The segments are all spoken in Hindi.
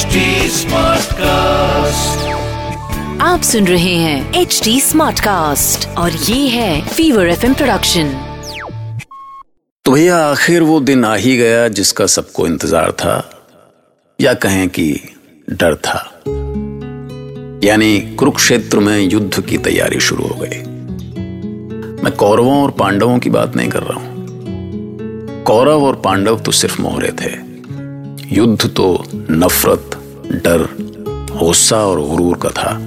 HD Smartcast. आप सुन रहे हैं एच डी स्मार्ट कास्ट और ये है फीवर एफ़ प्रोडक्शन तो भैया आखिर वो दिन आ ही गया जिसका सबको इंतज़ार था या कहें कि डर था। यानी कुरुक्षेत्र में युद्ध की तैयारी शुरू हो गई। मैं कौरवों और पांडवों की बात नहीं कर रहा हूँ। कौरव और पांडव तो सिर्फ़ मोहरे थे। युद्ध तो नफरत, डर, गुस्सा और गुरूर का था।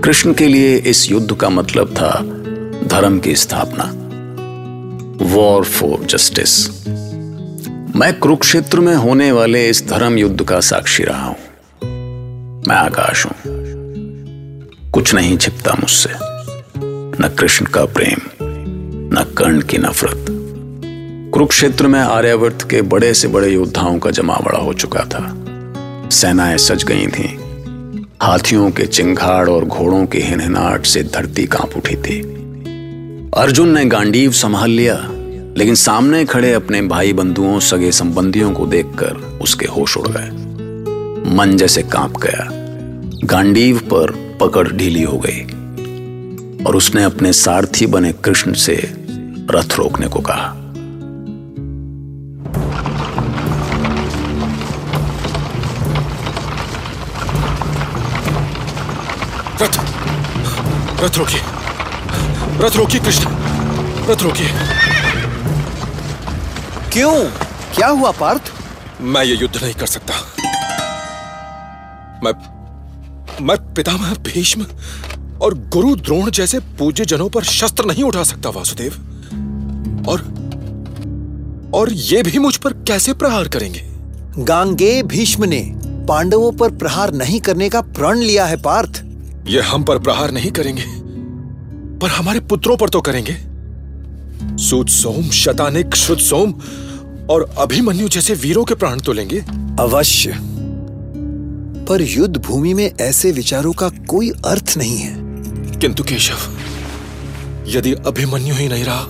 कृष्ण के लिए इस युद्ध का मतलब था धर्म की स्थापना। वॉर फॉर जस्टिस मैं कुरुक्षेत्र में होने वाले इस धर्म युद्ध का साक्षी रहा हूँ। मैं आकाश हूँ। कुछ नहीं छिपता मुझसे। न कृष्ण का प्रेम, न कर्ण की नफरत। कुरुक्षेत्र में आर्यावर्त के बड़े से बड़े योद्धाओं का जमावड़ा हो चुका था। सेनाएँ सज गई थीं। हाथियों के चिंगाड़ और घोड़ों के हिनहिनाट से धरती काँप उठी थी। अर्जुन ने गांडीव संभाल लिया, लेकिन सामने खड़े अपने भाई बंधुओं, सगे संबंधियों को देखकर उसके होश उड़ गए। मन जैसे काँप गया। गांडीव पर पकड़ ढीली हो गई और उसने अपने सारथी बने कृष्ण से रथ रोकने को कहा। रथ रथ रोकिए रथ रोकिए कृष्ण रथ रोकिए क्यों? क्या हुआ पार्थ? मैं ये युद्ध नहीं कर सकता। मैं मैं पितामह भीष्म और गुरु द्रोण जैसे पूज्य जनों पर शस्त्र नहीं उठा सकता वासुदेव। और और ये भी मुझ पर कैसे प्रहार करेंगे? गांगे भीष्म ने पांडवों पर प्रहार नहीं करने का प्रण लिया है पार्थ। ये हम पर प्रहार नहीं करेंगे पर हमारे पुत्रों पर तो करेंगे। सूत सोम शतानिक श्रुत सोम और अभिमन्यु जैसे वीरों के प्राण तो लेंगे अवश्य। पर युद्ध भूमि में ऐसे विचारों का कोई अर्थ नहीं है। किंतु केशव यदि अभिमन्यु ही नहीं रहा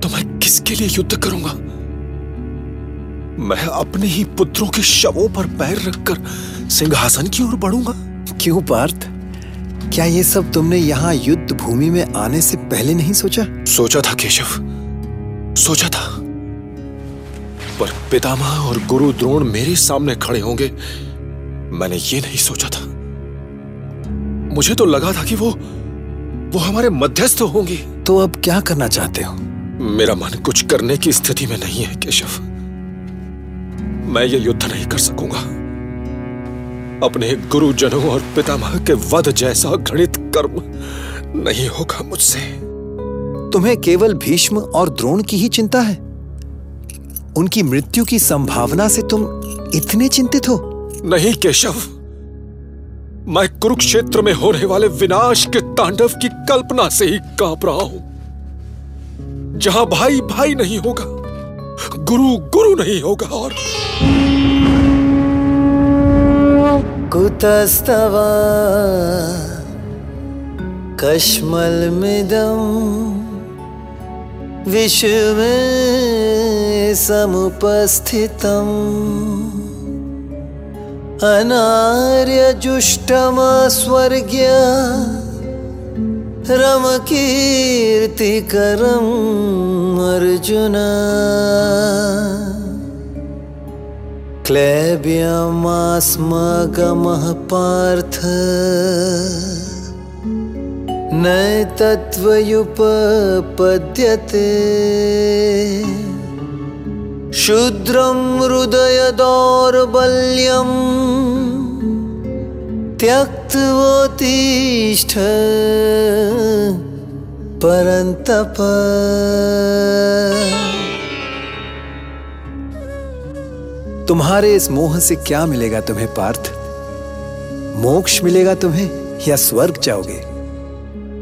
तो मैं किसके लिए युद्ध करूँगा? मैं अपने ही पुत्रों के शवों पर पैर रखकर सिंहासन की ओर बढ़ूँगा। क्यों पार्थ? क्या ये सब तुमने यहाँ युद्ध भूमि में आने से पहले नहीं सोचा? सोचा था केशव। सोचा था। पर पितामह और गुरु द्रोण मेरे सामने खड़े होंगे मैंने ये नहीं सोचा था। मुझे तो लगा था कि वो वो हमारे मध्यस्थ होंगे। तो अब क्या करना चाहते हो? मेरा मन कुछ करने की स्थिति में नहीं है केशव। मैं ये युद्ध नहीं कर सकूँगा। अपने गुरुजनों और पितामह के वध जैसा घृणित कर्म नहीं होगा मुझसे। तुम्हें केवल भीष्म और द्रोण की ही चिंता है? उनकी मृत्यु की संभावना से तुम इतने चिंतित हो? नहीं केशव। मैं कुरुक्षेत्र में होने वाले विनाश के तांडव की कल्पना से ही काँप रहा हूँ। जहाँ भाई भाई नहीं होगा गुरु गुरु नहीं होगा और कुतस्तव? कश्मलमिदं विश्व समुपस्थितम् अनार्यजुष्टमस्वर्ग्य रमकीर्तिकरम् अर्जुन क्लैब्यमास्मगमः पार्थ। न तत्त्वयुपपद्यते शूद्रं हृदयदौर्बल्यं त्यक्तवतिष्ठ परन्तप। तुम्हारे इस मोह से क्या मिलेगा तुम्हें, पार्थ? मोक्ष मिलेगा तुम्हें या स्वर्ग जाओगे?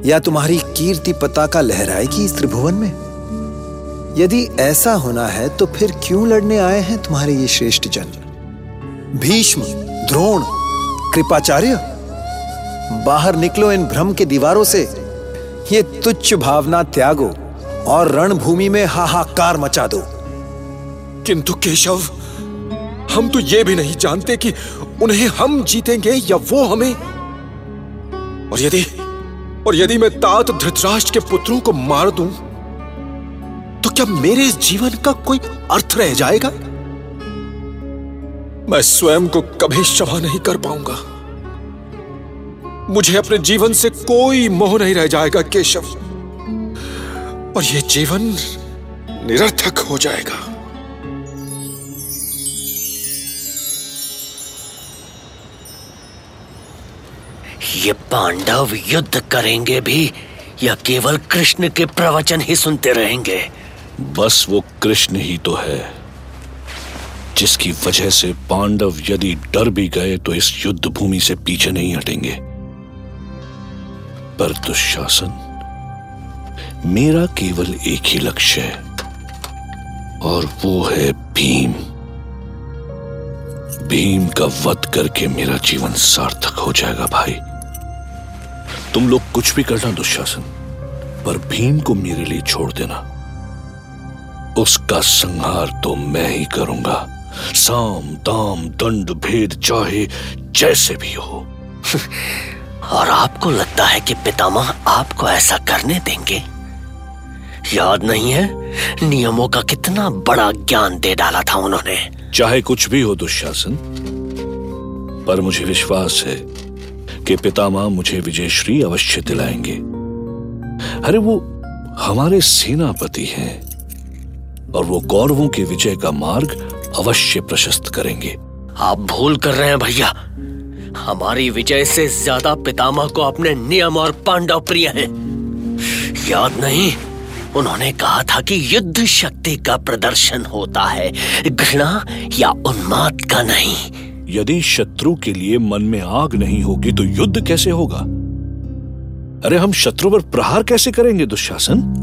या तुम्हारी कीर्ति पताका लहराएगी इस त्रिभुवन में? यदि ऐसा होना है तो फिर क्यों लड़ने आए हैं तुम्हारे ये श्रेष्ठ जन? भीष्म, द्रोण, कृपाचार्य, बाहर निकलो इन भ्रम के दीवारों से। ये तुच्छ भावना त्यागो और रणभूमि में हाहाकार मचा दो। किंतु केशव हम तो ये भी नहीं जानते कि उन्हें हम जीतेंगे या वो हमें। और यदि और यदि मैं तात धृतराष्ट्र के पुत्रों को मार दूँ तो क्या मेरे जीवन का कोई अर्थ रह जाएगा? मैं स्वयं को कभी क्षमा नहीं कर पाऊँगा। मुझे अपने जीवन से कोई मोह नहीं रह जाएगा, केशव। और यह जीवन निरर्थक हो जाएगा। ये पांडव युद्ध करेंगे भी, या केवल कृष्ण के प्रवचन ही सुनते रहेंगे? बस वो कृष्ण ही तो है, जिसकी वजह से पांडव यदि डर भी गए तो इस युद्ध भूमि से पीछे नहीं हटेंगे। पर दुशासन, मेरा केवल एक ही लक्ष्य है, और वो है भीम। भीम का वध करके मेरा जीवन सार्थक हो जाएगा भाई। तुम लोग कुछ भी करना दुशासन पर भीम को मेरे लिए छोड़ देना। उसका संहार तो मैं ही करूँगा। साम दाम दंड भेद चाहे जैसे भी हो। और आपको लगता है कि पितामह आपको ऐसा करने देंगे? याद नहीं है? नियमों का कितना बड़ा ज्ञान दे डाला था उन्होंने। चाहे कुछ भी हो दुशासन पर मुझे विश्वास है कि पितामह मुझे विजयश्री अवश्य दिलाएँगे। अरे वो हमारे सेनापति हैं और वो गौरवों के विजय का मार्ग अवश्य प्रशस्त करेंगे। आप भूल कर रहे हैं भैया। हमारी विजय से ज़्यादा पितामह को अपने नियम और पांडव प्रिय हैं। याद नहीं, उन्होंने कहा था कि युद्ध शक्ति का प्रदर्शन होता है, घृणा या उन्माद का नहीं। यदि शत्रु के लिए मन में आग नहीं होगी तो युद्ध कैसे होगा? अरे, हम शत्रु पर प्रहार कैसे करेंगे, दुशासन?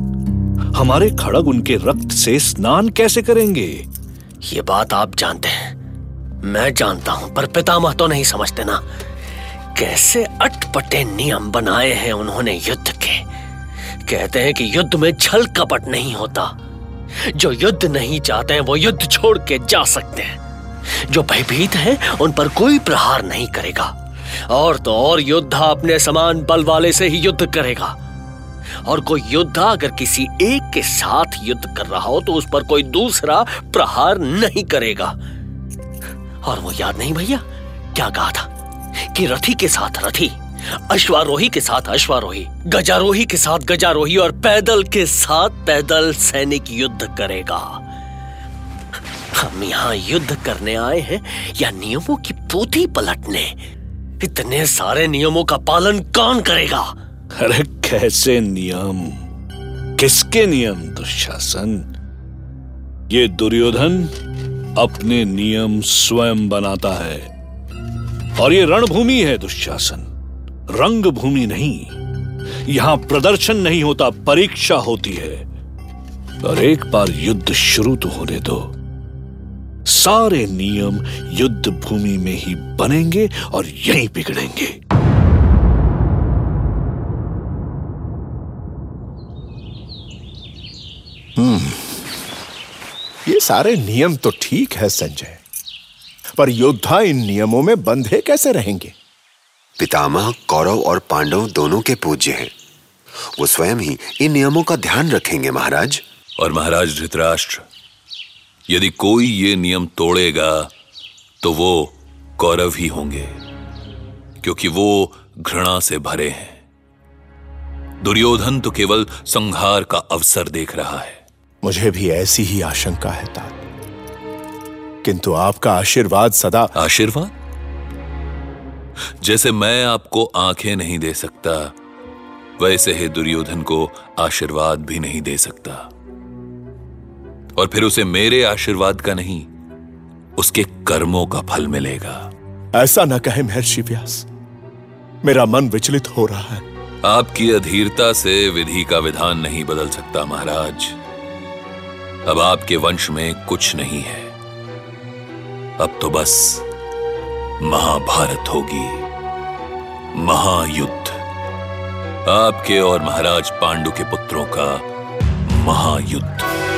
हमारे खड़ग उनके रक्त से स्नान कैसे करेंगे? ये बात आप जानते हैं। मैं जानता हूँ, पर पितामह तो नहीं समझते ना। कैसे अटपटे नियम बनाए हैं उन्होंने युद्ध के। कहते हैं कि युद्ध में छल कपट नहीं होता। जो युद्ध नहीं चाहते हैं, वो युद्ध छोड़ के जा सकते हैं। जो भयभीत हैं, उन पर कोई प्रहार नहीं करेगा। और तो और योद्धा अपने समान बल वाले से ही युद्ध करेगा। और कोई योद्धा अगर किसी एक के साथ युद्ध कर रहा हो तो उस पर कोई दूसरा प्रहार नहीं करेगा। और वो याद नहीं भैया, क्या कहा था? कि रथी के साथ रथी, अश्वारोही के साथ अश्वारोही, गजारोही के साथ गजारोही और पैदल के साथ पैदल सैनिक युद्ध करेगा। हम यहाँ युद्ध करने आए हैं, या नियमों की पोथी पलटने। इतने सारे नियमों का पालन कौन करेगा? अरे कैसे नियम? किसके नियम, दुशासन? ये दुर्योधन अपने नियम स्वयं बनाता है। और ये रणभूमि है, दुशासन। रंग भूमि नहीं। यहाँ प्रदर्शन नहीं होता, परीक्षा होती है। और एक बार युद्ध शुरू तो होने दो। सारे नियम युद्ध भूमि में ही बनेंगे और यहीं बिगड़ेंगे। ये सारे नियम तो ठीक है संजय। पर योद्धा इन नियमों में बंधे कैसे रहेंगे? पितामह कौरव और पांडव दोनों के पूज्य हैं। वो स्वयं ही इन नियमों का ध्यान रखेंगे महाराज। और महाराज धृतराष्ट्र यदि कोई ये नियम तोड़ेगा तो वो कौरव ही होंगे क्योंकि वो घृणा से भरे हैं। दुर्योधन तो केवल संहार का अवसर देख रहा है। मुझे भी ऐसी ही आशंका है तात। किंतु आपका आशीर्वाद सदा आशीर्वाद? जैसे मैं आपको आँखें नहीं दे सकता वैसे ही दुर्योधन को आशीर्वाद भी नहीं दे सकता। और फिर उसे मेरे आशीर्वाद का नहीं उसके कर्मों का फल मिलेगा। ऐसा ना कहे महर्षि व्यास मेरा मन विचलित हो रहा है। आपकी अधीरता से विधि का विधान नहीं बदल सकता महाराज। अब आपके वंश में कुछ नहीं है। अब तो बस महाभारत होगी। महायुद्ध। आपके और महाराज पांडु के पुत्रों का महायुद्ध।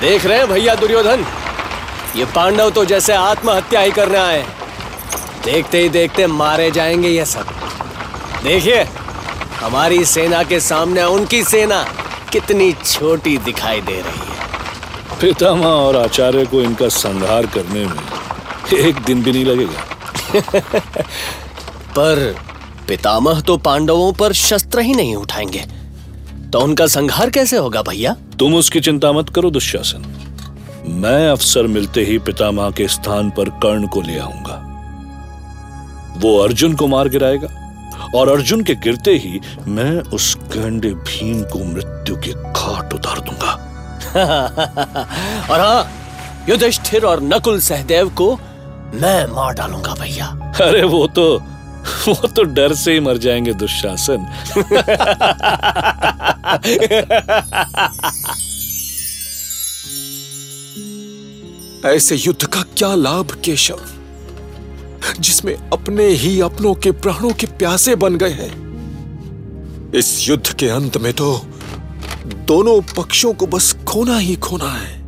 देख रहे हैं भैया दुर्योधन। ये पांडव तो जैसे आत्महत्या ही करने आए देखते ही देखते मारे जाएँगे ये सब। देखिए हमारी सेना के सामने उनकी सेना कितनी छोटी दिखाई दे रही है। पितामह और आचार्य को इनका संहार करने में एक दिन भी नहीं लगेगा। पर पितामह तो पांडवों पर शस्त्र ही नहीं उठाएँगे। तो उनका संहार कैसे होगा भैया? तुम उसकी चिंता मत करो दुशासन। मैं अफसर मिलते ही पितामह के स्थान पर कर्ण को ले आऊँगा। वो अर्जुन को मार गिराएगा और अर्जुन के गिरते ही मैं उस गंडे भीम को मृत्यु के घाट उतार दूँगा। और हाँ युधिष्ठिर और नकुल सहदेव को मैं मार डालूँगा भैया। अरे वो तो वो तो डर से ही मर जाएँगे दुशासन। ऐसे युद्ध का क्या लाभ, केशव? जिसमें अपने ही अपनों के प्राणों के प्यासे बन गए हैं। इस युद्ध के अंत में तो दोनों पक्षों को बस खोना ही खोना है।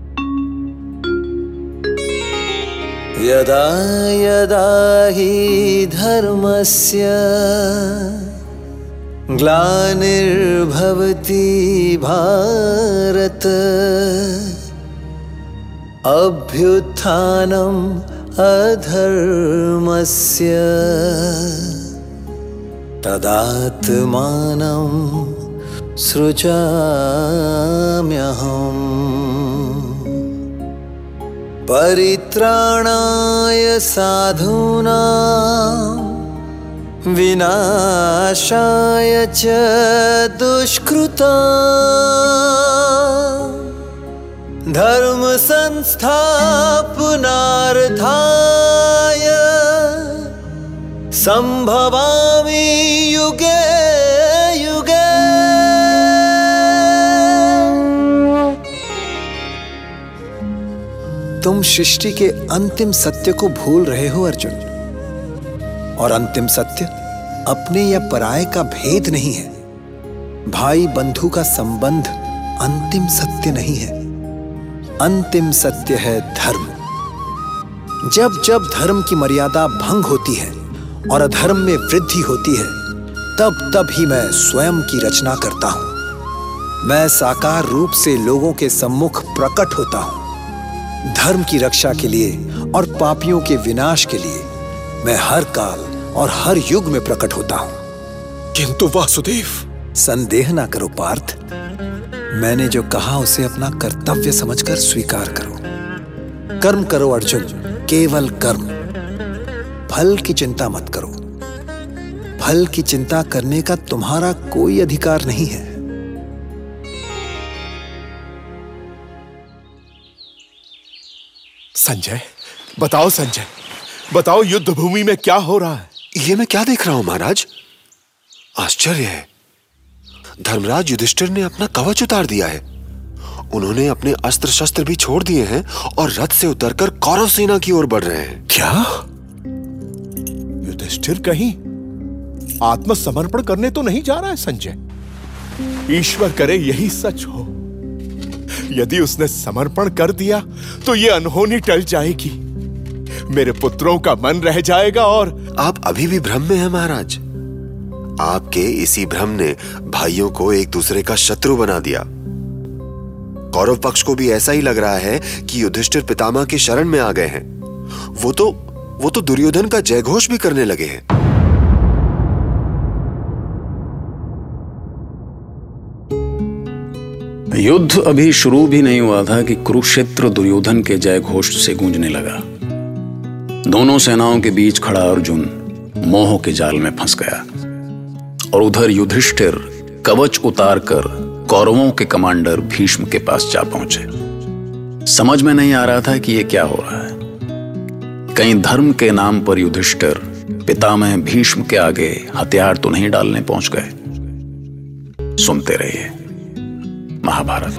यदा यदा हि धर्मस्य ग्लानिर्भवति भारत। अभ्युत्थानम् अधर्मस्य। तदात्मानं सृजाम्यहम्। परित्राणाय साधूना विनाशाय च दुष्कृता। धर्म संस्थापनार्थाय संभवामि युगे युगे। तुम सृष्टि के अंतिम सत्य को भूल रहे हो, अर्जुन। और अंतिम सत्य अपने या पराये का भेद नहीं है। भाई बंधु का संबंध अंतिम सत्य नहीं है। अंतिम सत्य है धर्म। जब जब धर्म की मर्यादा भंग होती है और अधर्म में वृद्धि होती है, तब तब ही मैं स्वयं की रचना करता हूँ। मैं साकार रूप से लोगों के सम्मुख प्रकट होता हूँ। धर्म की रक्षा के लिए और पापियों के विनाश के लिए मैं हर काल और हर युग में प्रकट होता हूँ। किंतु वासुदेव। संदेह ना करो पार्थ। मैंने जो कहा उसे अपना कर्तव्य समझकर स्वीकार करो। कर्म करो अर्जुन केवल कर्म। फल की चिंता मत करो। फल की चिंता करने का तुम्हारा कोई अधिकार नहीं है। संजय बताओ संजय बताओ युद्ध भूमि में क्या हो रहा है? ये मैं क्या देख रहा हूँ, महाराज? आश्चर्य है। धर्मराज युधिष्ठिर ने अपना कवच उतार दिया है। उन्होंने अपने अस्त्र शस्त्र भी छोड़ दिए हैं और रथ से उतरकर कौरव सेना की ओर बढ़ रहे हैं। क्या? युधिष्ठिर कहीं? आत्मसमर्पण करने तो नहीं जा रहा है, संजय। ईश्वर करे यही सच हो। यदि उसने समर्पण कर दिया तो यह अनहोनी टल जाएगी। मेरे पुत्रों का मन रह जाएगा और आप अभी भी भ्रम में हैं महाराज। आपके इसी भ्रम ने भाइयों को एक दूसरे का शत्रु बना दिया। कौरव पक्ष को भी ऐसा ही लग रहा है कि युधिष्ठिर पितामह के शरण में आ गए हैं। वो तो वो तो दुर्योधन का जयघोष भी करने लगे हैं। युद्ध अभी शुरू भी नहीं हुआ था कि कुरुक्षेत्र दुर्योधन के जय घोष से गूंजने लगा। दोनों सेनाओं के बीच खड़ा अर्जुन मोह के जाल में फंस गया और उधर युधिष्ठिर कवच उतारकर कौरवों के कमांडर भीष्म के पास जा पहुँचे। समझ में नहीं आ रहा था कि यह क्या हो रहा है। कहीं धर्म के नाम पर युधिष्ठिर पितामह भीष्म के आगे हथियार तो नहीं डालने पहुँच गए। सुनते रहिए, महाभारत।